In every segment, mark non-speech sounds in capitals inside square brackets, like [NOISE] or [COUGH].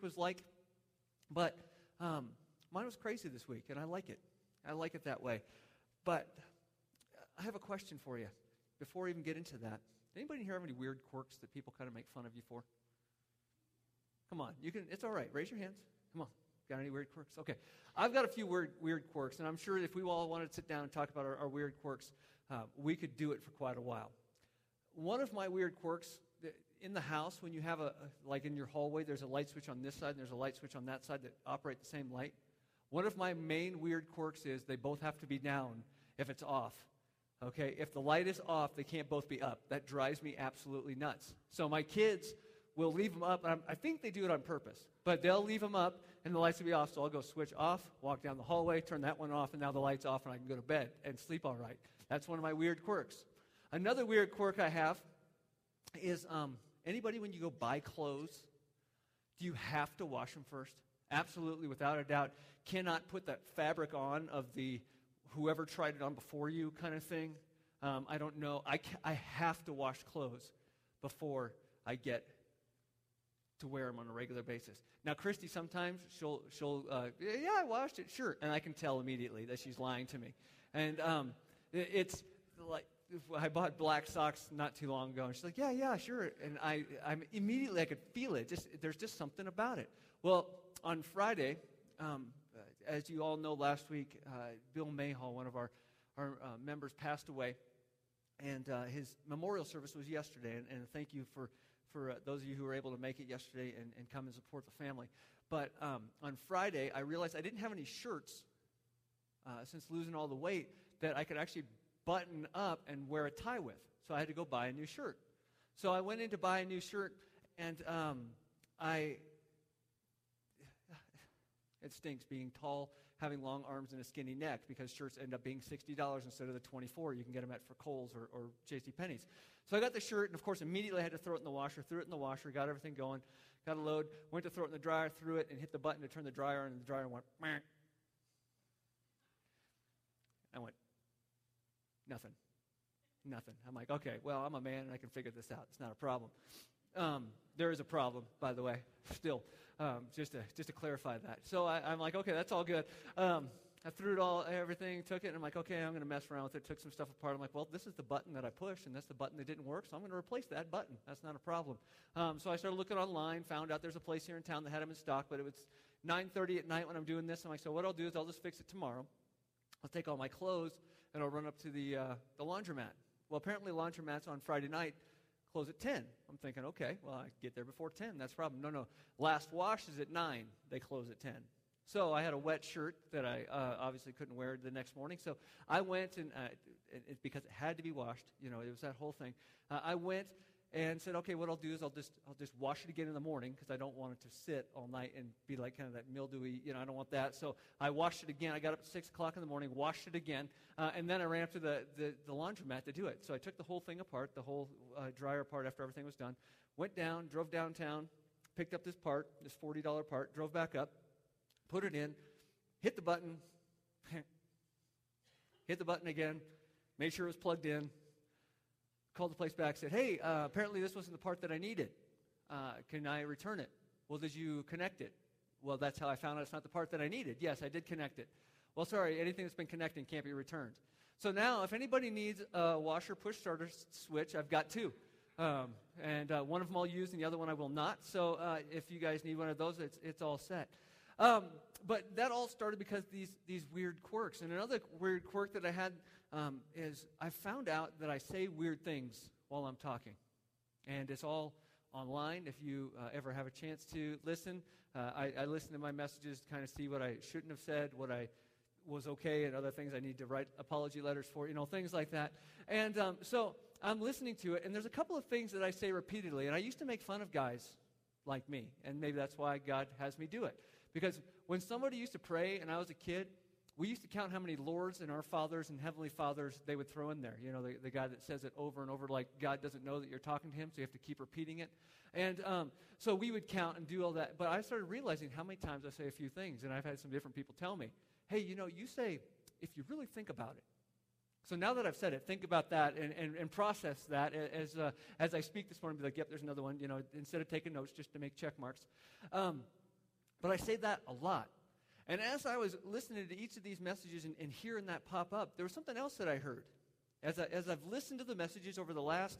week was like, but um, mine was crazy this week, and I like it. I like it that way. But I have a question for you before we even get into that. Anybody here have any weird quirks that people kind of make fun of you for? Come on, you can. It's all right. Raise your hands. Come on. Got any weird quirks? Okay, I've got a few weird weird quirks, and I'm sure if we all wanted to sit down and talk about our, our weird quirks, uh, we could do it for quite a while. One of my weird quirks in the house, when you have a, like in your hallway, there's a light switch on this side and there's a light switch on that side that operate the same light. One of my main weird quirks is they both have to be down if it's off. Okay, if the light is off, they can't both be up. That drives me absolutely nuts. So my kids will leave them up. I think they do it on purpose, but they'll leave them up and the lights will be off. So I'll go switch off, walk down the hallway, turn that one off, and now the light's off and I can go to bed and sleep all right. That's one of my weird quirks. Another weird quirk I have is um, anybody when you go buy clothes, do you have to wash them first? Absolutely, without a doubt. Cannot put that fabric on of the whoever tried it on before you kind of thing. Um, I don't know. I, ca- I have to wash clothes before I get to wear them on a regular basis. Now, Christy, sometimes she'll, she'll uh, yeah, I washed it, sure. And I can tell immediately that she's lying to me. And um, it's like, I bought black socks not too long ago, and she's like, "Yeah, yeah, sure." And I, I'm immediately I could feel it. Just there's just something about it. Well, on Friday, um, as you all know, last week, uh, Bill Mayhall, one of our our uh, members, passed away, and uh, his memorial service was yesterday. And, and thank you for for uh, those of you who were able to make it yesterday and, and come and support the family. But um, on Friday, I realized I didn't have any shirts uh, since losing all the weight that I could actually button up and wear a tie with. So I had to go buy a new shirt. So I went in to buy a new shirt, and um, I. [SIGHS] It stinks being tall, having long arms, and a skinny neck because shirts end up being $60 instead of the 24 you can get them at for Kohl's or, or J.C. Penney's. So I got the shirt, and of course, immediately I had to throw it in the washer. Threw it in the washer, got everything going, got a load, went to throw it in the dryer, threw it, and hit the button to turn the dryer on, and the dryer went. Meh. I went, Nothing. Nothing. I'm like, okay, well, I'm a man and I can figure this out. It's not a problem. Um, there is a problem, by the way, [LAUGHS] still, um, just, to, just to clarify that. So I, am like, okay, that's all good. Um, I threw it all, everything, took it, and I'm like, okay, I'm going to mess around with it. Took some stuff apart. I'm like, well, this is the button that I pushed, and that's the button that didn't work, so I'm going to replace that button. That's not a problem. Um, so I started looking online, found out there's a place here in town that had them in stock, but it was 9:30 at night when I'm doing this. I'm like, so what I'll do is I'll just fix it tomorrow. I'll take all my clothes and I'll run up to the, uh, the laundromat. Well, apparently laundromats on Friday night close at 10. I'm thinking, okay, well, I get there before 10. That's a problem. No, no. Last wash is at 9. They close at 10. So I had a wet shirt that I uh, obviously couldn't wear the next morning. So I went and, uh, it, it, because it had to be washed, you know, it was that whole thing. Uh, I went and said, okay, what I'll do is I'll just I'll just wash it again in the morning because I don't want it to sit all night and be like kind of that mildewy. You know, I don't want that. So I washed it again. I got up at six o'clock in the morning, washed it again, uh, and then I ran up to the, the the laundromat to do it. So I took the whole thing apart, the whole uh, dryer apart after everything was done. Went down, drove downtown, picked up this part, this forty dollar part, drove back up, put it in, hit the button, [LAUGHS] hit the button again, made sure it was plugged in called the place back, said, hey, uh, apparently this wasn't the part that I needed. Uh, can I return it? Well, did you connect it? Well, that's how I found out it's not the part that I needed. Yes, I did connect it. Well, sorry, anything that's been connected can't be returned. So now, if anybody needs a washer push starter switch, I've got two. Um, and uh, one of them I'll use, and the other one I will not. So uh, if you guys need one of those, it's, it's all set. Um, but that all started because these, these weird quirks. And another weird quirk that I had um, is I found out that I say weird things while I'm talking. And it's all online if you uh, ever have a chance to listen. Uh, I, I, listen to my messages to kind of see what I shouldn't have said, what I was okay, and other things I need to write apology letters for, you know, things like that. And um, so I'm listening to it, and there's a couple of things that I say repeatedly. And I used to make fun of guys like me, and maybe that's why God has me do it. Because when somebody used to pray and I was a kid, we used to count how many lords and our fathers and heavenly fathers they would throw in there. You know, the, the guy that says it over and over, like God doesn't know that you're talking to him, so you have to keep repeating it. And um, so we would count and do all that. But I started realizing how many times I say a few things, and I've had some different people tell me, hey, you know, you say, if you really think about it, So now that I've said it, think about that and, and, and process that as, uh, as I speak this morning. Be like, yep, there's another one, you know, instead of taking notes just to make check marks. Um, but I say that a lot. And as I was listening to each of these messages and, and hearing that pop up, there was something else that I heard. As, I, as I've listened to the messages over the last,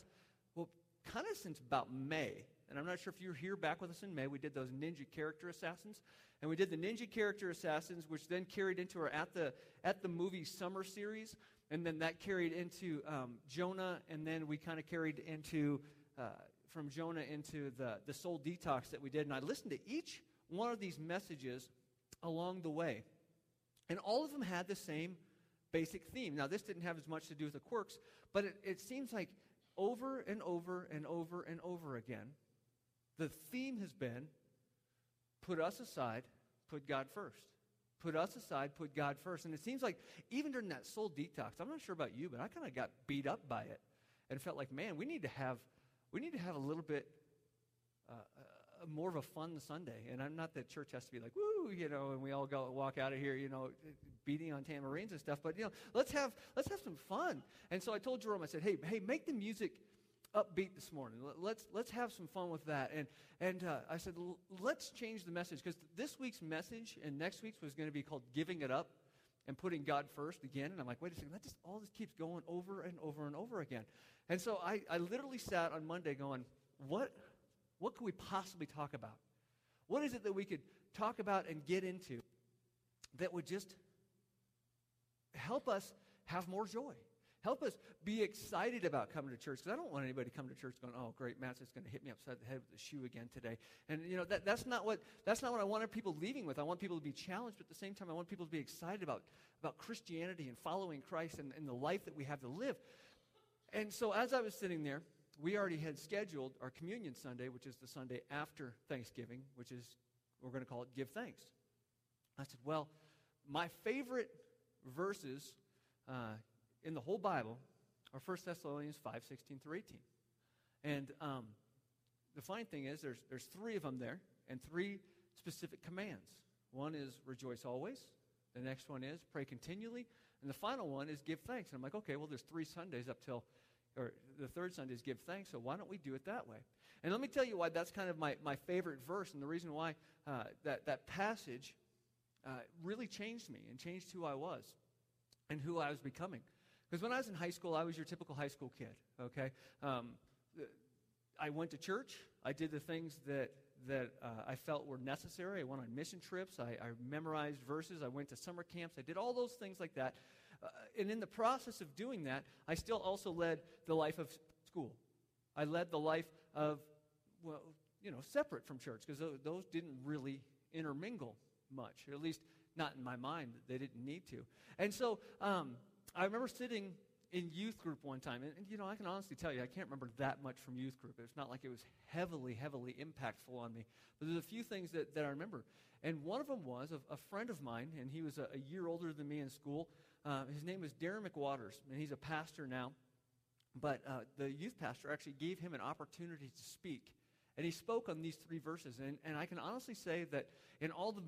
well, kind of since about May, and I'm not sure if you were here back with us in May, we did those ninja character assassins. And we did the ninja character assassins, which then carried into our At the, at the Movie Summer series. And then that carried into um, Jonah, and then we kind of carried into, uh, from Jonah into the, the soul detox that we did. And I listened to each one of these messages along the way. And all of them had the same basic theme. Now, this didn't have as much to do with the quirks, but it, it seems like over and over and over and over again, the theme has been put us aside, put God first. Put us aside, put God first. And it seems like even during that soul detox, I'm not sure about you, but I kind of got beat up by it and felt like, man, we need to have, we need to have a little bit uh, uh, more of a fun Sunday. And I'm not that church has to be like, woo, you know, and we all go walk out of here, you know, beating on tamarines and stuff. But you know, let's have let's have some fun. And so I told Jerome, I said, hey, hey, make the music upbeat this morning. Let's, let's have some fun with that. And, and uh, I said, let's change the message because this week's message and next week's was going to be called Giving It Up and Putting God First again. And I'm like, wait a second, that just all this keeps going over and over and over again. And so I, I literally sat on Monday going, what, what could we possibly talk about? What is it that we could talk about and get into that would just help us have more joy? Help us be excited about coming to church because I don't want anybody to come to church going, "Oh, great, Matt's just going to hit me upside the head with a shoe again today." And you know that, that's not what that's not what I want people leaving with. I want people to be challenged, but at the same time, I want people to be excited about about Christianity and following Christ and, and the life that we have to live. And so, as I was sitting there, we already had scheduled our communion Sunday, which is the Sunday after Thanksgiving, which is we're going to call it Give Thanks. I said, "Well, my favorite verses." Uh, in the whole Bible are 1 Thessalonians 5 16 through 18. And um, the fine thing is, there's, there's three of them there and three specific commands. One is rejoice always, the next one is pray continually, and the final one is give thanks. And I'm like, okay, well, there's three Sundays up till, or the third Sunday is give thanks, so why don't we do it that way? And let me tell you why that's kind of my, my favorite verse, and the reason why uh, that, that passage uh, really changed me and changed who I was and who I was becoming. Because when I was in high school, I was your typical high school kid, okay? Um, I went to church. I did the things that, that uh, I felt were necessary. I went on mission trips. I, I, memorized verses. I went to summer camps. I did all those things like that. Uh, and in the process of doing that, I still also led the life of school. I led the life of, well, you know, separate from church because those, didn't really intermingle much, or at least not in my mind. They didn't need to. And so, um, I remember sitting in youth group one time, and, and, you know, I can honestly tell you, I can't remember that much from youth group. It's not like it was heavily, heavily impactful on me. But there's a few things that, that I remember. And one of them was a, a friend of mine, and he was a, a, year older than me in school. Uh, his name is Darren McWaters, and he's a pastor now. But uh, the youth pastor actually gave him an opportunity to speak. And he spoke on these three verses. And, and I can honestly say that in all the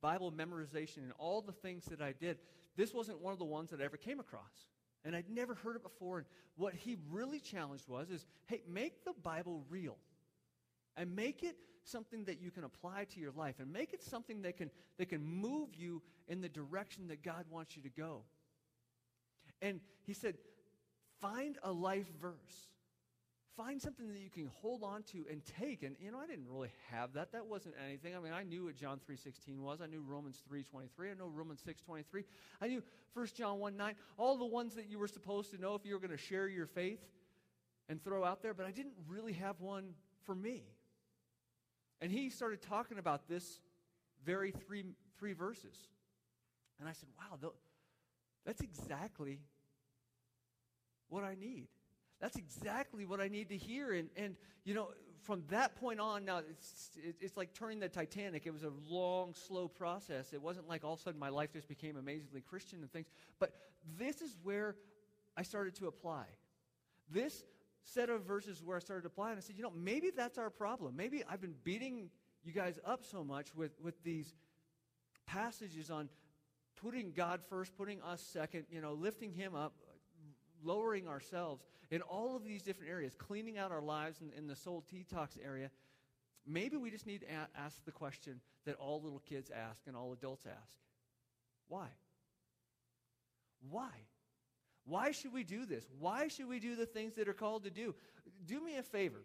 Bible memorization and all the things that I did, this wasn't one of the ones that I ever came across. And I'd never heard it before. And what he really challenged was is, hey, make the Bible real. And make it something that you can apply to your life. And make it something that can, that can move you in the direction that God wants you to go. And he said, find a life verse Find something that you can hold on to and take. And, you know, I didn't really have that. That wasn't anything. I mean, I knew what John 3.16 was. I knew Romans 3.23. I know Romans 6.23. I knew 1 John 1 9. All the ones that you were supposed to know if you were going to share your faith and throw out there. But I didn't really have one for me. And he started talking about this very three, three verses. And I said, wow, that's exactly what I need. That's exactly what I need to hear. And, and you know, from that point on, now it's, it's like turning the Titanic. It was a long, slow process. It wasn't like all of a sudden my life just became amazingly Christian and things. But this is where I started to apply. This set of verses where I started to apply, and I said, you know, maybe that's our problem. Maybe I've been beating you guys up so much with, with these passages on putting God first, putting us second, you know, lifting Him up, lowering ourselves in all of these different areas, cleaning out our lives in, in the soul detox area, maybe we just need to a- ask the question that all little kids ask and all adults ask Why? Why? Why should we do this? Why should we do the things that are called to do? Do me a favor.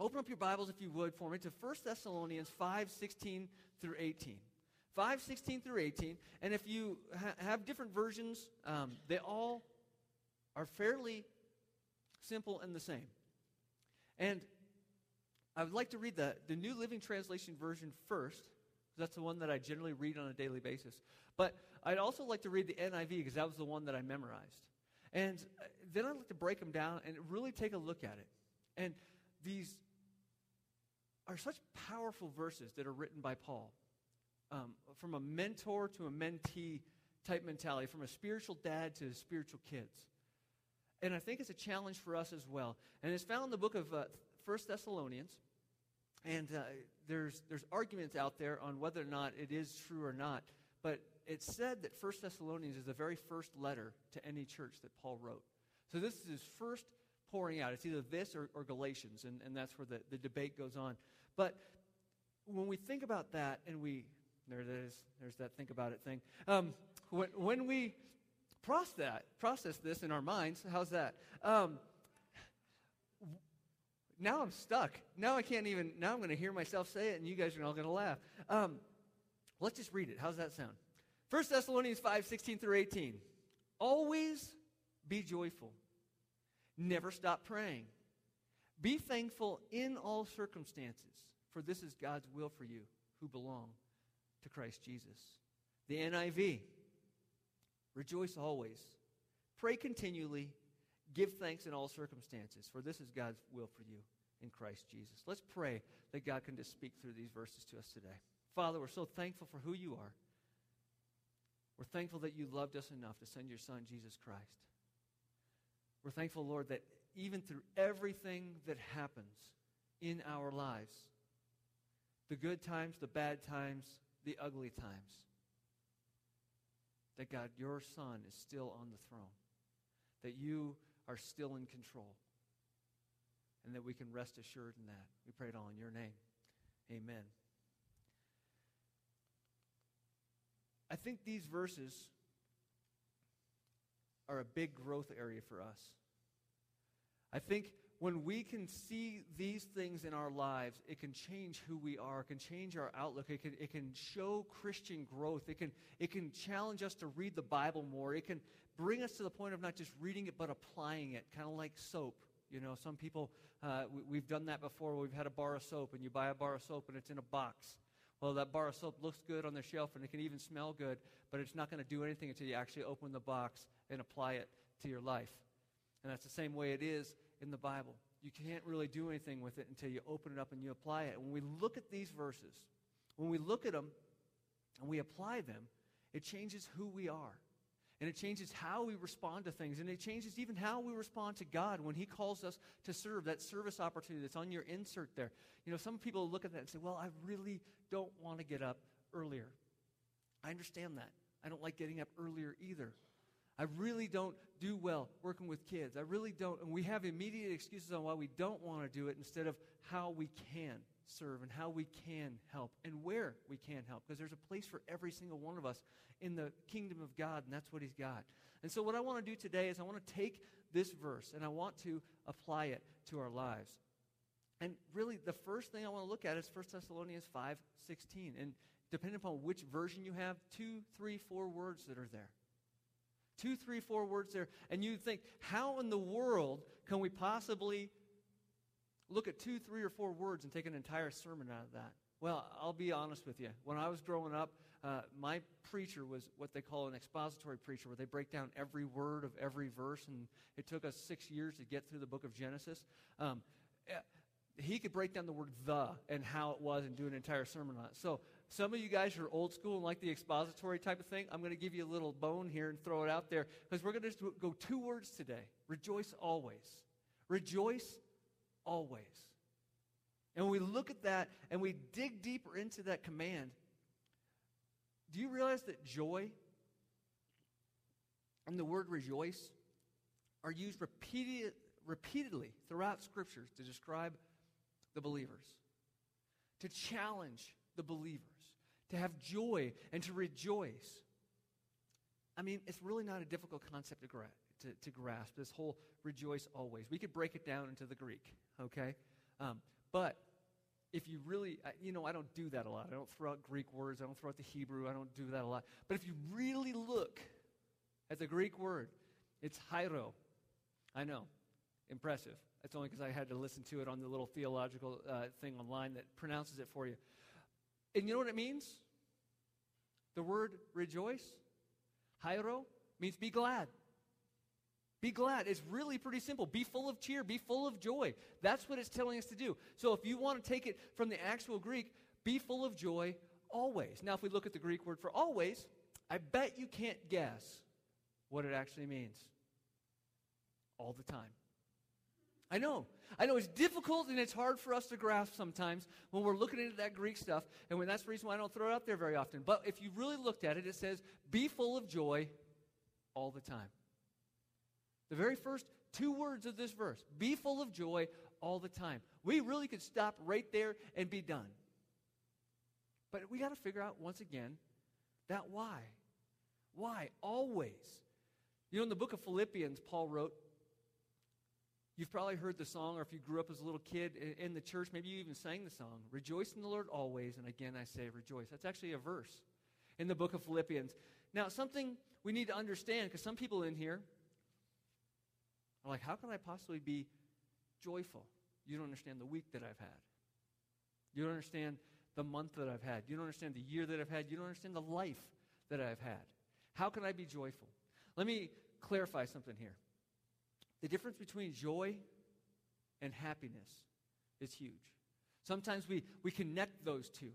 Open up your Bibles, if you would, for me to 1 Thessalonians 5 16 through 18. 5 16 through 18. And if you ha- have different versions, um, they all are fairly simple and the same. And I would like to read the, the New Living Translation version first. because That's the one that I generally read on a daily basis. But I'd also like to read the NIV because that was the one that I memorized. And uh, then I'd like to break them down and really take a look at it. And these are such powerful verses that are written by Paul. Um, from a mentor to a mentee type mentality, from a spiritual dad to spiritual kids. And I think it's a challenge for us as well. And it's found in the book of uh, 1 Thessalonians. And uh, there's, there's arguments out there on whether or not it is true or not. But it's said that 1 Thessalonians is the very first letter to any church that Paul wrote. So this is his first pouring out. It's either this or, or Galatians, and, and that's where the, the debate goes on. But when we think about that, and we, there it is, there's that think about it thing. Um, when, when we process that, process this in our minds, how's that? Um, now I'm stuck. Now I can't even, now I'm going to hear myself say it, and you guys are all going to laugh. Um, let's just read it. How's that sound? 1 Thessalonians 5 16 through 18. Always be joyful. Never stop praying. Be thankful in all circumstances, for this is God's will for you who belong to Christ Jesus. The NIV. Rejoice always. Pray continually. Give thanks in all circumstances, for this is God's will for you in Christ Jesus. Let's pray that God can just speak through these verses to us today. Father, we're so thankful for who you are. We're thankful that you loved us enough to send your Son, Jesus Christ. We're thankful, Lord, that even through everything that happens in our lives, the good times, the bad times, the ugly times, that God, your Son is still on the throne, that you are still in control, and that we can rest assured in that. We pray it all in your name. Amen. I think these verses are a big growth area for us. I think when we can see these things in our lives, it can change who we are, it can change our outlook, it can, it can show Christian growth, it can, it can challenge us to read the Bible more, it can bring us to the point of not just reading it, but applying it, kind of like soap. You know, some people, uh, we, have done that before. We've had a bar of soap, and you buy a bar of soap, and it's in a box. Well, that bar of soap looks good on the shelf and it can even smell good, but it's not going to do anything until you actually open the box and apply it to your life. And that's the same way it is in the Bible. You can't really do anything with it until you open it up and you apply it. When we look at these verses, when we look at them and we apply them, it changes who we are. And it changes how we respond to things. And it changes even how we respond to God when He calls us to serve, that service opportunity that's on your insert there. You know, some people look at that and say, well, I really don't want to get up earlier. I understand that. I don't like getting up earlier either. I really don't do well working with kids. I really don't. And we have immediate excuses on why we don't want to do it instead of how we can serve and how we can help and where we can help because there's a place for every single one of us in the kingdom of God, and that's what He's got. And so, what I want to do today is I want to take this verse and I want to apply it to our lives. And really, the first thing I want to look at is 1 Thessalonians 5 16. And depending upon which version you have, two, three, four words that are there. Two, three, four words there. And you think, how in the world can we possibly look at two, three, or four words and take an entire sermon out of that? Well, I'll be honest with you. When I was growing up, uh, my preacher was what they call an expository preacher, where they break down every word of every verse, and it took us six years to get through the book of Genesis. Um, eh, he could break down the word the and how it was and do an entire sermon on it. So some of you guys are old school and like the expository type of thing. I'm going to give you a little bone here and throw it out there because we're going to go two words today. Rejoice always. Rejoice always. And when we look at that and we dig deeper into that command, do you realize that joy and the word rejoice are used repeated, repeatedly throughout scriptures to describe the believers, to challenge the believers, to have joy and to rejoice. I mean, it's really not a difficult concept to, gra- to, to grasp, this whole rejoice always. We could break it down into the Greek, okay? Um, but if you really, you know, I don't do that a lot. I don't throw out Greek words. I don't throw out the Hebrew. I don't do that a lot. But if you really look at the Greek word, it's chairo. I know, impressive. That's only because I had to listen to it on the little theological uh, thing online that pronounces it for you. And you know what it means? The word rejoice, chairo, means be glad. Be glad. It's really pretty simple. Be full of cheer. Be full of joy. That's what it's telling us to do. So if you want to take it from the actual Greek, be full of joy always. Now, if we look at the Greek word for always, I bet you can't guess what it actually means. All the time. I know. I know it's difficult and it's hard for us to grasp sometimes when we're looking into that Greek stuff, and when that's the reason why I don't throw it out there very often. But if you really looked at it, it says, be full of joy all the time. The very first two words of this verse be full of joy all the time. We really could stop right there and be done. But we got to figure out once again that why. Why? Always. You know, in the book of Philippians, Paul wrote, You've probably heard the song, or if you grew up as a little kid in the church, maybe you even sang the song, Rejoice in the Lord always, and again I say rejoice. That's actually a verse in the book of Philippians. Now, something we need to understand, because some people in here are like, How can I possibly be joyful? You don't understand the week that I've had. You don't understand the month that I've had. You don't understand the year that I've had. You don't understand the life that I've had. How can I be joyful? Let me clarify something here. The difference between joy and happiness is huge. Sometimes we, we connect those two.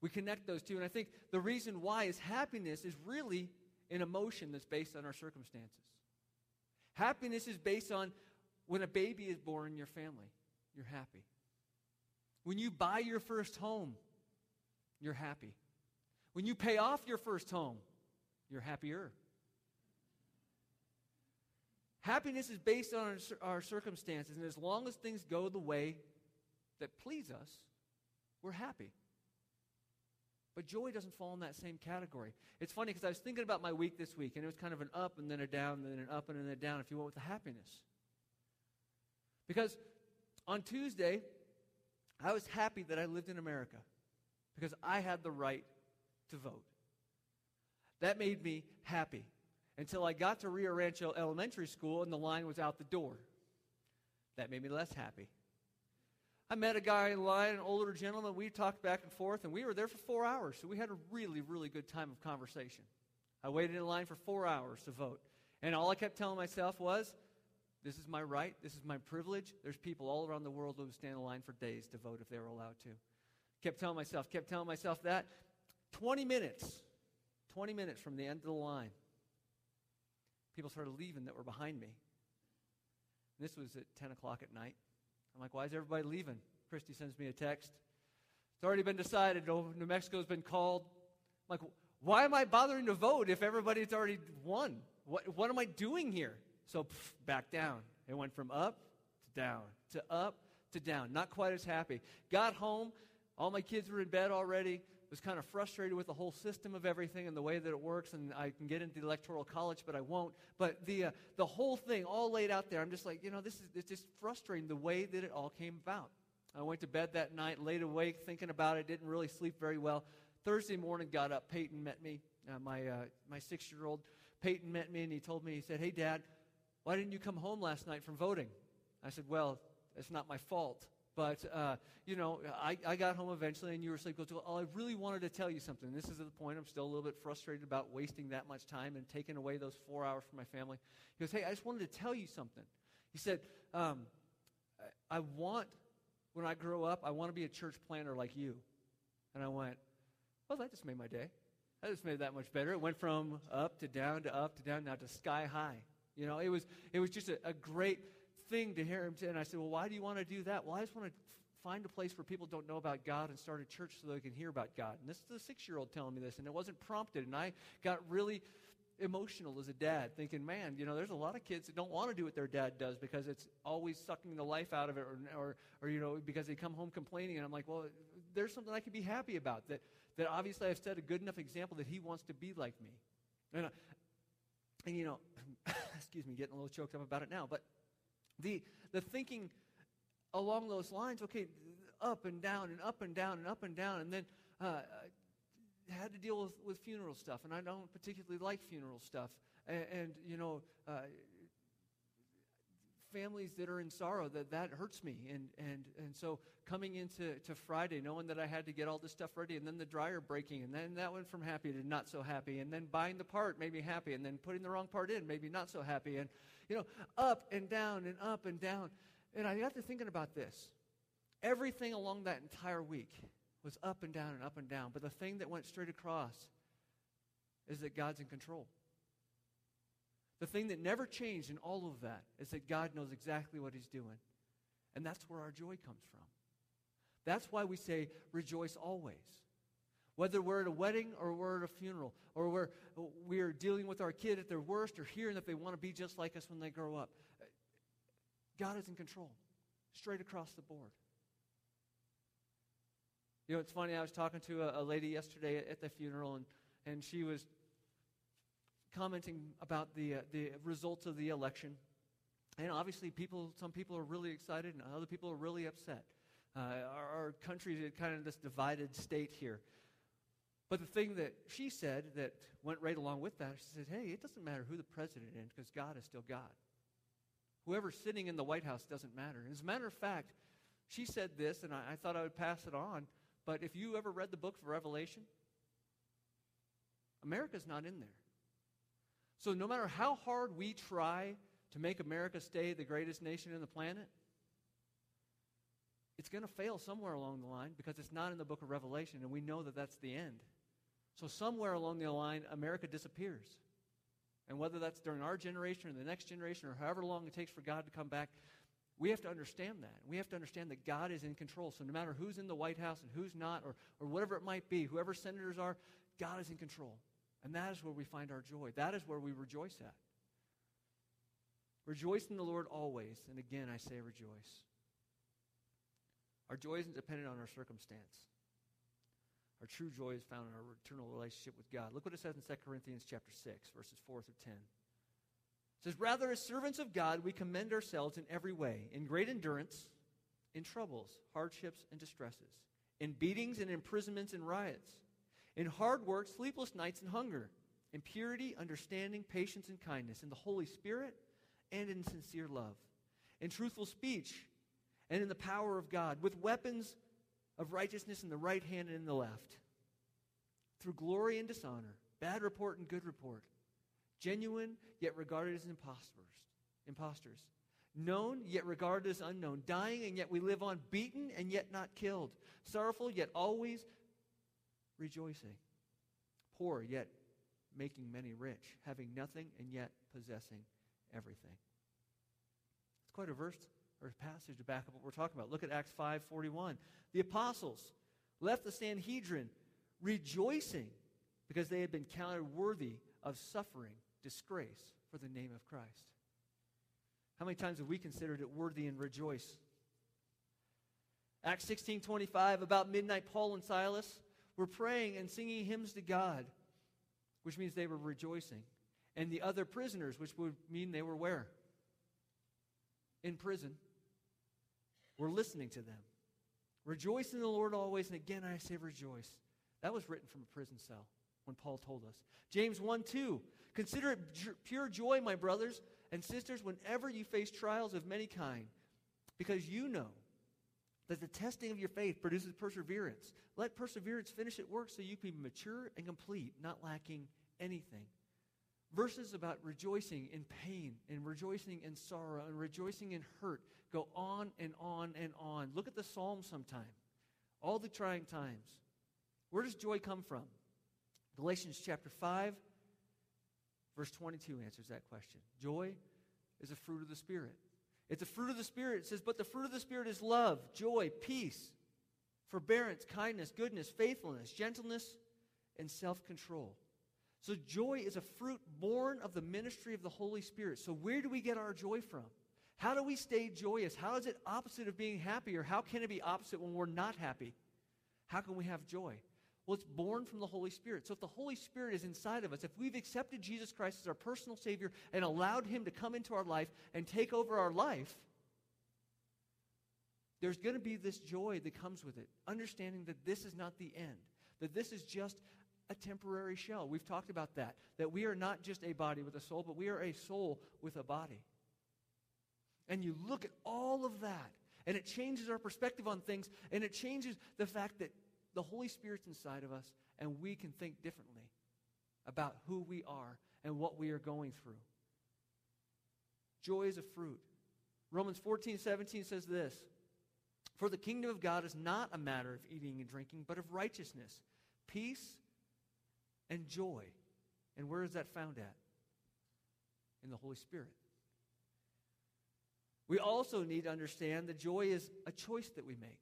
We connect those two. And I think the reason why is happiness is really an emotion that's based on our circumstances. Happiness is based on when a baby is born in your family, you're happy. When you buy your first home, you're happy. When you pay off your first home, you're happier. Happiness is based on our, our circumstances, and as long as things go the way that please us, we're happy. But joy doesn't fall in that same category. It's funny because I was thinking about my week this week, and it was kind of an up and then a down, and then an up and then a down, if you went with the happiness. Because on Tuesday, I was happy that I lived in America because I had the right to vote. That made me happy until I got to Rio Rancho Elementary School and the line was out the door. That made me less happy. I met a guy in line, an older gentleman. We talked back and forth, and we were there for four hours. So we had a really, really good time of conversation. I waited in line for four hours to vote. And all I kept telling myself was, this is my right. This is my privilege. There's people all around the world who would stand in line for days to vote if they were allowed to. Kept telling myself, kept telling myself that. 20 minutes, 20 minutes from the end of the line, people started leaving that were behind me. And this was at 10 o'clock at night. I'm like, why is everybody leaving? Christy sends me a text. It's already been decided. New Mexico's been called. I'm like, why am I bothering to vote if everybody's already won? What, what am I doing here? So pff, back down. It went from up to down, to up to down. Not quite as happy. Got home. All my kids were in bed already was kind of frustrated with the whole system of everything and the way that it works, and I can get into the electoral college, but I won't. But the, uh, the whole thing, all laid out there, I'm just like, you know, this is it's just frustrating the way that it all came about. I went to bed that night, laid awake, thinking about it, didn't really sleep very well. Thursday morning, got up. Peyton met me, uh, my, uh, my six year old. Peyton met me, and he told me, he said, Hey, Dad, why didn't you come home last night from voting? I said, Well, it's not my fault. But, uh, you know, I, I got home eventually and you were asleep. I really wanted to tell you something. This is the point. I'm still a little bit frustrated about wasting that much time and taking away those four hours from my family. He goes, hey, I just wanted to tell you something. He said, um, I, I want, when I grow up, I want to be a church planter like you. And I went, well, that just made my day. That just made that much better. It went from up to down to up to down, now to sky high. You know, it was, it was just a, a great thing to hear him say. And I said, Well, why do you want to do that? Well, I just want to find a place where people don't know about God and start a church so they can hear about God. And this is the six year old telling me this, and it wasn't prompted. And I got really emotional as a dad, thinking, man, you know, there's a lot of kids that don't want to do what their dad does because it's always sucking the life out of it, or, or, or you know, because they come home complaining. And I'm like, well, there's something I can be happy about. That, that obviously I've set a good enough example that he wants to be like me. And, and you know, [LAUGHS] excuse me, getting a little choked up about it now, but the, the thinking along those lines, okay, up and down and up and down and up and down, and then uh, had to deal with, with funeral stuff, and I don't particularly like funeral stuff. And, and you know, uh, families that are in sorrow, that, that hurts me. And, and, and so coming into to Friday, knowing that I had to get all this stuff ready, and then the dryer breaking, and then that went from happy to not so happy, and then buying the part made me happy, and then putting the wrong part in made me not so happy. And, you know, up and down and up and down. And I got to thinking about this. Everything along that entire week was up and down and up and down. But the thing that went straight across is that God's in control. The thing that never changed in all of that is that God knows exactly what He's doing. And that's where our joy comes from. That's why we say, rejoice always. Whether we're at a wedding or we're at a funeral, or we're, we're dealing with our kid at their worst, or hearing that they want to be just like us when they grow up, God is in control, straight across the board. You know, it's funny, I was talking to a, a lady yesterday at, the funeral, and, and she was commenting about the, uh, the results of the election. And obviously, people, some people are really excited, and other people are really upset. Uh, our, our country is kind of this divided state here. But the thing that she said that went right along with that, she said, hey, it doesn't matter who the president is because God is still God. Whoever's sitting in the White House doesn't matter. As a matter of fact, she said this, and I, I thought I would pass it on. But if you ever read the book of Revelation, America's not in there. So no matter how hard we try to make America stay the greatest nation in the planet, it's going to fail somewhere along the line because it's not in the book of Revelation, and we know that that's the end. So somewhere along the line, America disappears. And whether that's during our generation or the next generation or however long it takes for God to come back, we have to understand that. We have to understand that God is in control. So no matter who's in the White House and who's not, or, or whatever it might be, whoever senators are, God is in control. And that is where we find our joy. That is where we rejoice at. Rejoice in the Lord always. And again, I say rejoice. Our joy isn't dependent on our circumstance. Our true joy is found in our eternal relationship with God. Look what it says in 2 Corinthians chapter 6, verses 4 through 10. It says, Rather, as servants of God, we commend ourselves in every way, in great endurance, in troubles, hardships, and distresses, in beatings and imprisonments and riots, in hard work, sleepless nights, and hunger, in purity, understanding, patience, and kindness, in the Holy Spirit, and in sincere love, in truthful speech, and in the power of God, with weapons of righteousness in the right hand and in the left, through glory and dishonor, bad report and good report genuine yet regarded as impostors, impostors, known yet regarded as unknown, dying and yet we live on, beaten and yet not killed, sorrowful yet always rejoicing, poor yet making many rich, having nothing and yet possessing everything. It's quite a verse or a passage to back up what we're talking about. Look at Acts 5:41. The apostles left the Sanhedrin rejoicing because they had been counted worthy of suffering disgrace for the name of Christ. How many times have we considered it worthy and rejoice? Acts 16:25 about midnight, Paul and Silas were praying and singing hymns to God, which means they were rejoicing. And the other prisoners, which would mean they were where? In prison, were listening to them. Rejoice in the Lord always, and again I say rejoice. That was written from a prison cell when Paul told us. James 1 2. Consider it pure joy, my brothers and sisters, whenever you face trials of many kind, because you know that the testing of your faith produces perseverance. Let perseverance finish its work so you can be mature and complete, not lacking anything. Verses about rejoicing in pain and rejoicing in sorrow and rejoicing in hurt go on and on and on. Look at the Psalms sometime. All the trying times. Where does joy come from? Galatians chapter 5, verse 22 answers that question. Joy is a fruit of the Spirit. It's a fruit of the Spirit. It says, But the fruit of the Spirit is love, joy, peace, forbearance, kindness, goodness, faithfulness, gentleness, and self control. So, joy is a fruit born of the ministry of the Holy Spirit. So, where do we get our joy from? How do we stay joyous? How is it opposite of being happy? Or how can it be opposite when we're not happy? How can we have joy? Well, it's born from the Holy Spirit. So if the Holy Spirit is inside of us, if we've accepted Jesus Christ as our personal Savior and allowed Him to come into our life and take over our life, there's going to be this joy that comes with it, understanding that this is not the end, that this is just a temporary shell. We've talked about that, that we are not just a body with a soul, but we are a soul with a body. And you look at all of that, and it changes our perspective on things, and it changes the fact that the Holy Spirit's inside of us, and we can think differently about who we are and what we are going through. Joy is a fruit. Romans 14, 17 says this For the kingdom of God is not a matter of eating and drinking, but of righteousness, peace, and joy. And where is that found at? In the Holy Spirit. We also need to understand that joy is a choice that we make.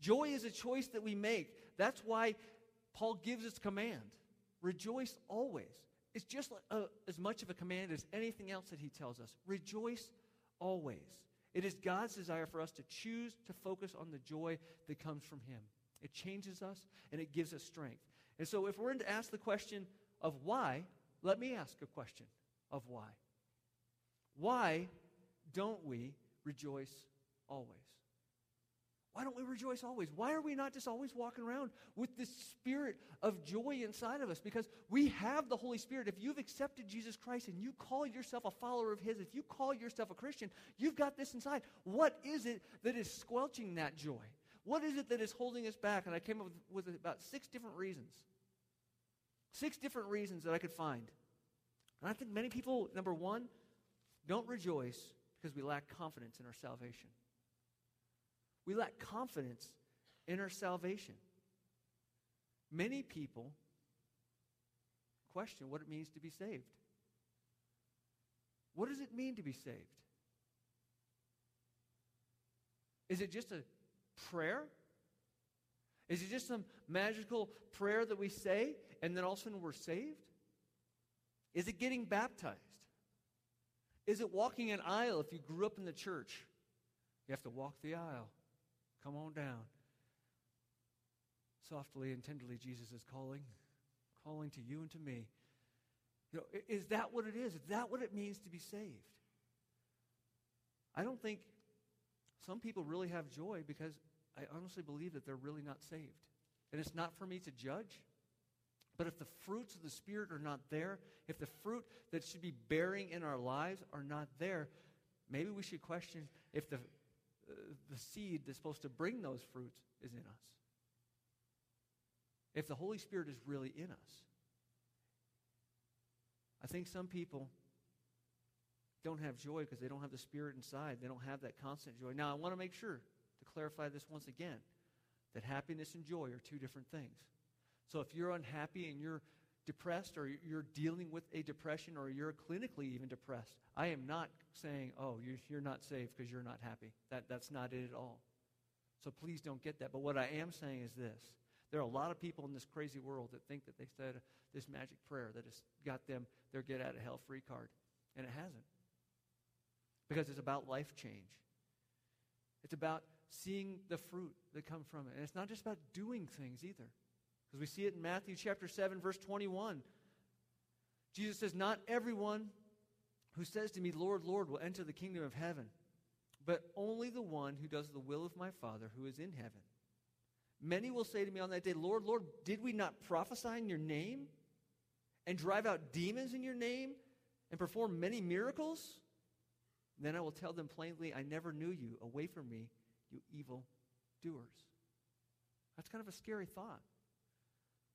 Joy is a choice that we make. That's why Paul gives us command rejoice always. It's just a, uh, as much of a command as anything else that he tells us. Rejoice always. It is God's desire for us to choose to focus on the joy that comes from him. It changes us and it gives us strength. And so, if we're to ask the question of why, let me ask a question of why. Why don't we rejoice always? Why don't we rejoice always? Why are we not just always walking around with this spirit of joy inside of us? Because we have the Holy Spirit. If you've accepted Jesus Christ and you call yourself a follower of His, if you call yourself a Christian, you've got this inside. What is it that is squelching that joy? What is it that is holding us back? And I came up with, with about six different reasons. Six different reasons that I could find. And I think many people, number one, don't rejoice because we lack confidence in our salvation. We lack confidence in our salvation. Many people question what it means to be saved. What does it mean to be saved? Is it just a prayer? Is it just some magical prayer that we say and then all of a sudden we're saved? Is it getting baptized? Is it walking an aisle if you grew up in the church? You have to walk the aisle. Come on down. Softly and tenderly, Jesus is calling, calling to you and to me. You know, is that what it is? Is that what it means to be saved? I don't think some people really have joy because I honestly believe that they're really not saved. And it's not for me to judge. But if the fruits of the Spirit are not there, if the fruit that should be bearing in our lives are not there, maybe we should question if the, uh, the seed that's supposed to bring those fruits is in us. If the Holy Spirit is really in us. I think some people don't have joy because they don't have the Spirit inside. They don't have that constant joy. Now, I want to make sure clarify this once again that happiness and joy are two different things. So if you're unhappy and you're depressed or you're dealing with a depression or you're clinically even depressed, I am not saying, oh, you're not saved because you're not happy. That, that's not it at all. So please don't get that. But what I am saying is this. There are a lot of people in this crazy world that think that they said this magic prayer that has got them their get out of hell free card. And it hasn't. Because it's about life change. It's about seeing the fruit that come from it. And it's not just about doing things either. Because we see it in Matthew chapter 7, verse 21. Jesus says, Not everyone who says to me, Lord, Lord, will enter the kingdom of heaven, but only the one who does the will of my Father who is in heaven. Many will say to me on that day, Lord, Lord, did we not prophesy in your name and drive out demons in your name and perform many miracles? Then I will tell them plainly, I never knew you. Away from me, you evil doers. That's kind of a scary thought.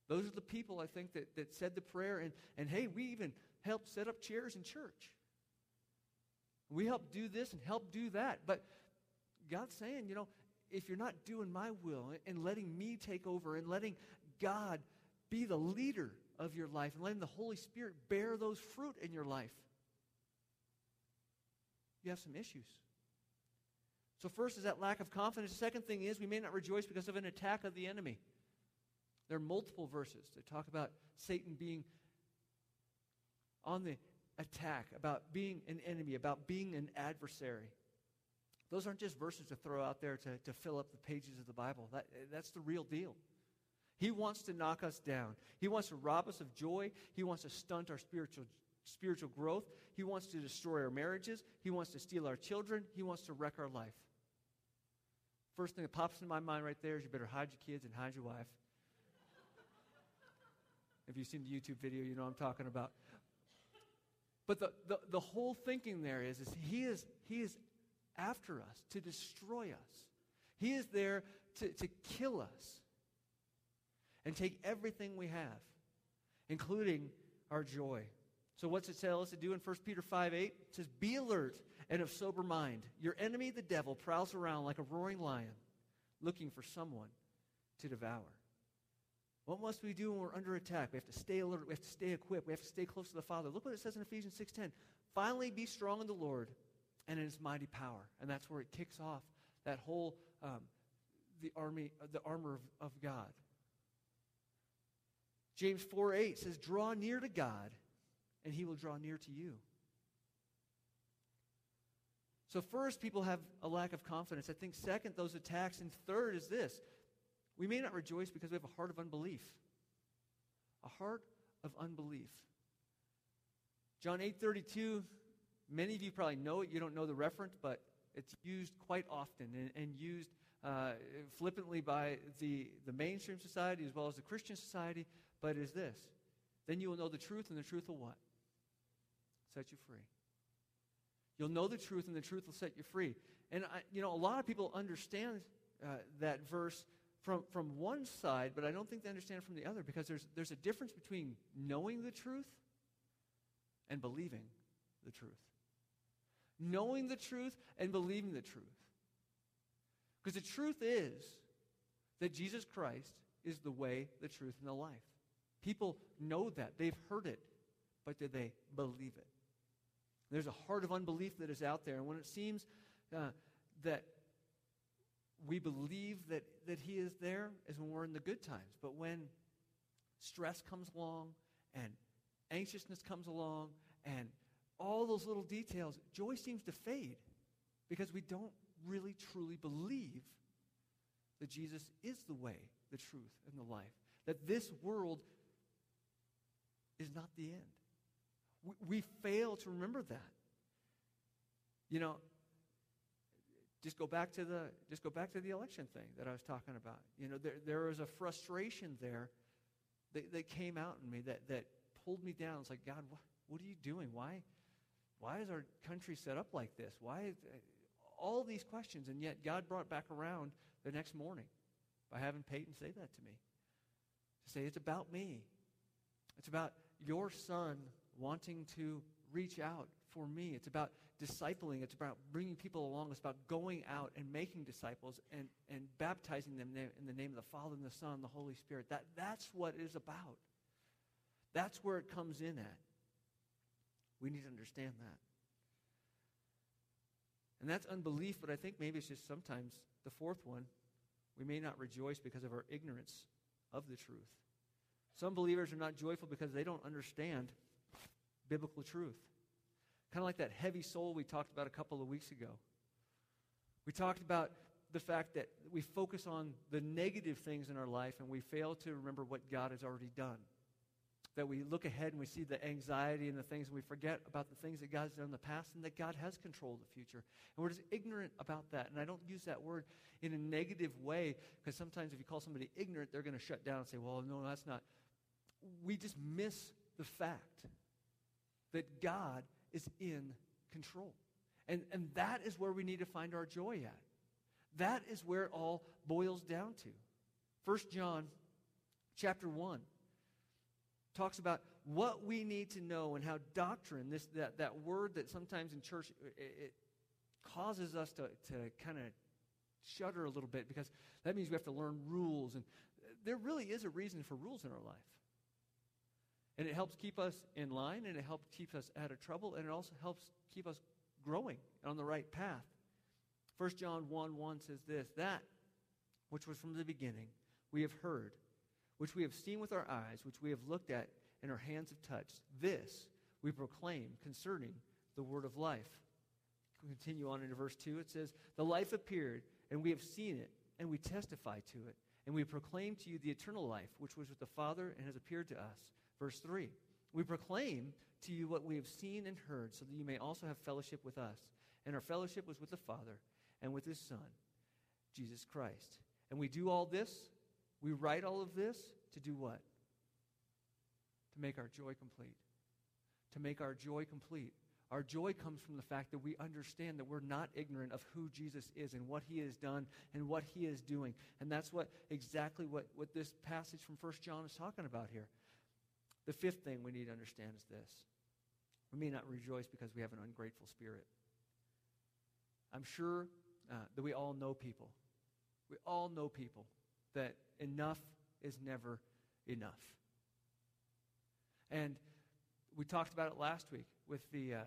Those are the people, I think, that, that said the prayer. And, and hey, we even helped set up chairs in church. We helped do this and help do that. But God's saying, you know, if you're not doing my will and letting me take over and letting God be the leader of your life and letting the Holy Spirit bear those fruit in your life, you have some issues. So, first is that lack of confidence. The second thing is we may not rejoice because of an attack of the enemy. There are multiple verses that talk about Satan being on the attack, about being an enemy, about being an adversary. Those aren't just verses to throw out there to, to fill up the pages of the Bible. That, that's the real deal. He wants to knock us down. He wants to rob us of joy. He wants to stunt our spiritual, spiritual growth. He wants to destroy our marriages. He wants to steal our children. He wants to wreck our life. First thing that pops in my mind right there is you better hide your kids and hide your wife. if you've seen the YouTube video, you know I'm talking about. But the, the, the whole thinking there is, is he is he is after us to destroy us. He is there to, to kill us and take everything we have, including our joy. So what's it tell us to do in 1 Peter 5 8? It says, Be alert and of sober mind. Your enemy, the devil, prowls around like a roaring lion, looking for someone to devour. What must we do when we're under attack? We have to stay alert. We have to stay equipped. We have to stay close to the Father. Look what it says in Ephesians 6.10. Finally, be strong in the Lord and in his mighty power. And that's where it kicks off that whole, um, the, army, the armor of, of God. James 4 8 says, Draw near to God, and he will draw near to you. So, first, people have a lack of confidence. I think, second, those attacks. And third is this we may not rejoice because we have a heart of unbelief. A heart of unbelief. John 8 32, many of you probably know it. You don't know the reference, but it's used quite often and, and used uh, flippantly by the, the mainstream society as well as the Christian society. But is this then you will know the truth, and the truth will what? Set you free. You'll know the truth, and the truth will set you free. And, I, you know, a lot of people understand uh, that verse from, from one side, but I don't think they understand from the other because there's, there's a difference between knowing the truth and believing the truth. Knowing the truth and believing the truth. Because the truth is that Jesus Christ is the way, the truth, and the life. People know that. They've heard it, but do they believe it? There's a heart of unbelief that is out there. And when it seems uh, that we believe that, that He is there, is when we're in the good times. But when stress comes along and anxiousness comes along and all those little details, joy seems to fade because we don't really truly believe that Jesus is the way, the truth, and the life. That this world is not the end. We, we fail to remember that. You know, just go back to the just go back to the election thing that I was talking about. You know, there there was a frustration there that, that came out in me that that pulled me down. It's like, God, what, what are you doing? Why why is our country set up like this? Why is, uh, all these questions? And yet God brought back around the next morning by having Peyton say that to me. To say it's about me. It's about your son wanting to reach out for me. It's about discipling. It's about bringing people along. It's about going out and making disciples and, and baptizing them in the name of the Father and the Son and the Holy Spirit. That, that's what it is about. That's where it comes in at. We need to understand that. And that's unbelief, but I think maybe it's just sometimes the fourth one. We may not rejoice because of our ignorance of the truth. Some believers are not joyful because they don't understand biblical truth. Kind of like that heavy soul we talked about a couple of weeks ago. We talked about the fact that we focus on the negative things in our life and we fail to remember what God has already done. That we look ahead and we see the anxiety and the things, and we forget about the things that God's done in the past and that God has control of the future. And we're just ignorant about that. And I don't use that word in a negative way because sometimes if you call somebody ignorant, they're going to shut down and say, well, no, that's not we just miss the fact that God is in control. And, and that is where we need to find our joy at. That is where it all boils down to. First John chapter 1 talks about what we need to know and how doctrine, this, that, that word that sometimes in church it, it causes us to, to kind of shudder a little bit because that means we have to learn rules. And there really is a reason for rules in our life. And it helps keep us in line, and it helps keep us out of trouble, and it also helps keep us growing on the right path. 1 John 1 1 says this That which was from the beginning, we have heard, which we have seen with our eyes, which we have looked at, and our hands have touched. This we proclaim concerning the word of life. Continue on into verse 2. It says, The life appeared, and we have seen it, and we testify to it, and we proclaim to you the eternal life, which was with the Father and has appeared to us. Verse 3. We proclaim to you what we have seen and heard, so that you may also have fellowship with us. And our fellowship was with the Father and with his Son, Jesus Christ. And we do all this, we write all of this to do what? To make our joy complete. To make our joy complete. Our joy comes from the fact that we understand that we're not ignorant of who Jesus is and what he has done and what he is doing. And that's what exactly what, what this passage from 1 John is talking about here. The fifth thing we need to understand is this. We may not rejoice because we have an ungrateful spirit. I'm sure uh, that we all know people. We all know people that enough is never enough. And we talked about it last week with the, uh,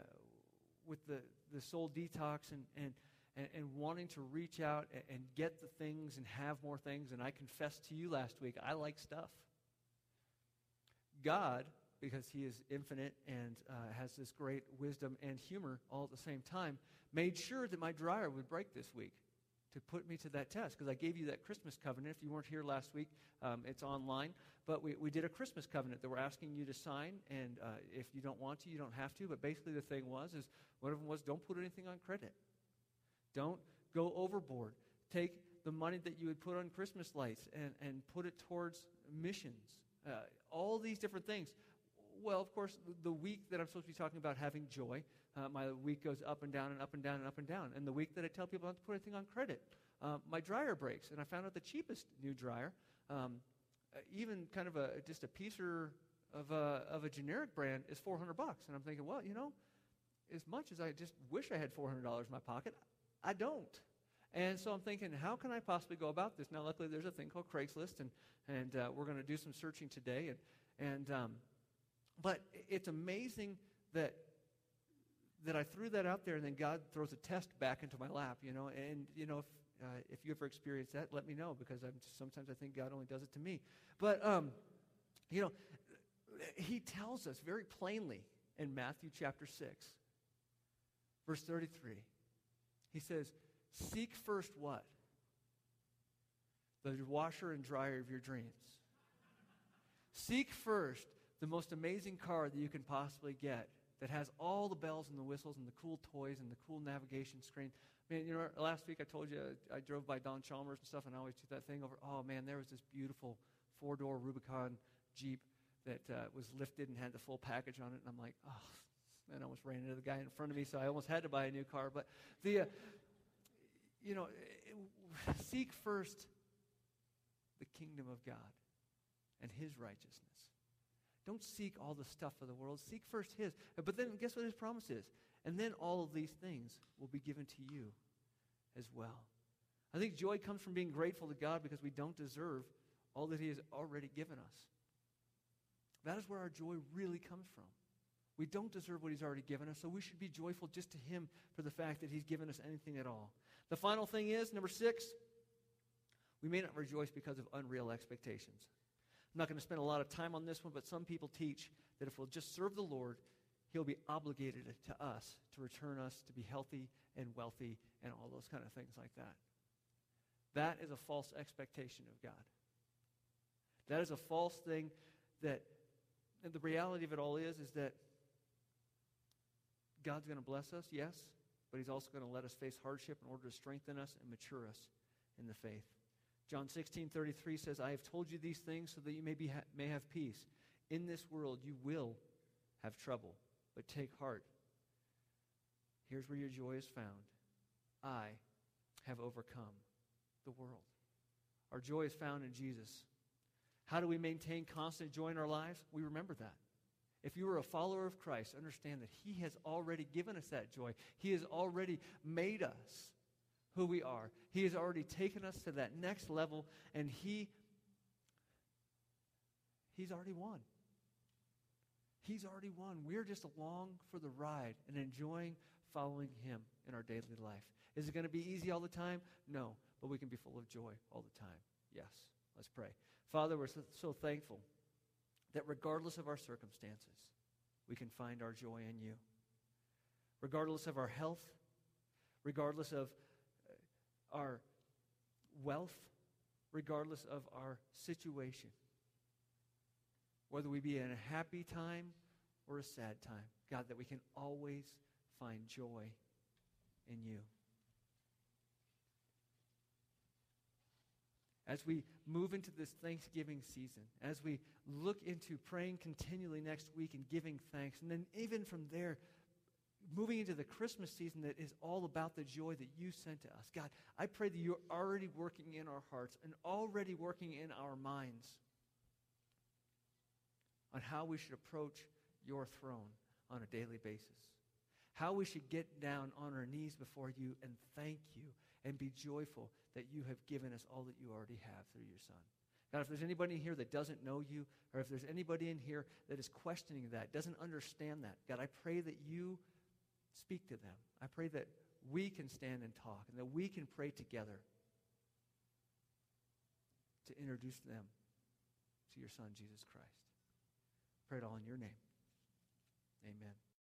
with the, the soul detox and, and, and, wanting to reach out and, and get the things and have more things. And I confessed to you last week, I like stuff. God, because he is infinite and uh, has this great wisdom and humor all at the same time, made sure that my dryer would break this week to put me to that test because I gave you that Christmas covenant. If you weren't here last week, um, it's online. But we, we did a Christmas covenant that we're asking you to sign. And uh, if you don't want to, you don't have to. But basically, the thing was, is one of them was don't put anything on credit. Don't go overboard. Take the money that you would put on Christmas lights and, and put it towards missions. Uh, all these different things. Well, of course, the week that I'm supposed to be talking about having joy, uh, my week goes up and down and up and down and up and down. And the week that I tell people not to put anything on credit, uh, my dryer breaks. And I found out the cheapest new dryer, um, uh, even kind of a just a piecer of a, of a generic brand, is 400 bucks. And I'm thinking, well, you know, as much as I just wish I had $400 in my pocket, I don't. And so I'm thinking, how can I possibly go about this? Now, luckily, there's a thing called Craigslist, and, and uh, we're going to do some searching today. And, and um, but it's amazing that that I threw that out there, and then God throws a test back into my lap, you know. And you know, if uh, if you ever experienced that, let me know because I'm just, sometimes I think God only does it to me. But um, you know, He tells us very plainly in Matthew chapter six, verse thirty-three. He says, "Seek first what." The washer and dryer of your dreams. Seek first the most amazing car that you can possibly get that has all the bells and the whistles and the cool toys and the cool navigation screen. Man, you know, last week I told you I, drove by Don Chalmers and stuff, and I always do that thing over. Oh man, there was this beautiful four-door Rubicon Jeep that uh, was lifted and had the full package on it, and I'm like, oh, man, I almost ran into the guy in front of me, so I almost had to buy a new car. But the, uh, you know, [SIGHS] seek first the kingdom of God and His righteousness. Don't seek all the stuff of the world. Seek first His. But then guess what His promise is? And then all of these things will be given to you as well. I think joy comes from being grateful to God because we don't deserve all that He has already given us. That is where our joy really comes from. We don't deserve what He's already given us, so we should be joyful just to Him for the fact that He's given us anything at all. The final thing is, number six, we may not rejoice because of unreal expectations. I'm not going to spend a lot of time on this one, but some people teach that if we'll just serve the Lord, He'll be obligated to us to return us to be healthy and wealthy and all those kind of things like that. That is a false expectation of God. That is a false thing that, and the reality of it all is, is that God's going to bless us, yes, but He's also going to let us face hardship in order to strengthen us and mature us in the faith. John 16, 33 says, I have told you these things so that you may, be ha- may have peace. In this world you will have trouble, but take heart. Here's where your joy is found. I have overcome the world. Our joy is found in Jesus. How do we maintain constant joy in our lives? We remember that. If you are a follower of Christ, understand that He has already given us that joy. He has already made us who we are. He has already taken us to that next level, and He He's already won. He's already won. We're just along for the ride and enjoying following Him in our daily life. Is it going to be easy all the time? No, but we can be full of joy all the time. Yes. Let's pray. Father, we're so, so thankful that regardless of our circumstances, we can find our joy in you. Regardless of our health, regardless of uh, our wealth, regardless of our situation, whether we be in a happy time or a sad time, God, that we can always find joy in you. As we move into this Thanksgiving season, as we look into praying continually next week and giving thanks, and then even from there, moving into the Christmas season that is all about the joy that you sent to us. God, I pray that you're already working in our hearts and already working in our minds on how we should approach your throne on a daily basis. How we should get down on our knees before you and thank you and be joyful that you have given us all that you already have through your Son. God, if there's anybody in here that doesn't know you, or if there's anybody in here that is questioning that, doesn't understand that, God, I pray that you speak to them. I pray that we can stand and talk and that we can pray together to introduce them to your Son, Jesus Christ. Pray it all in your name. Amen.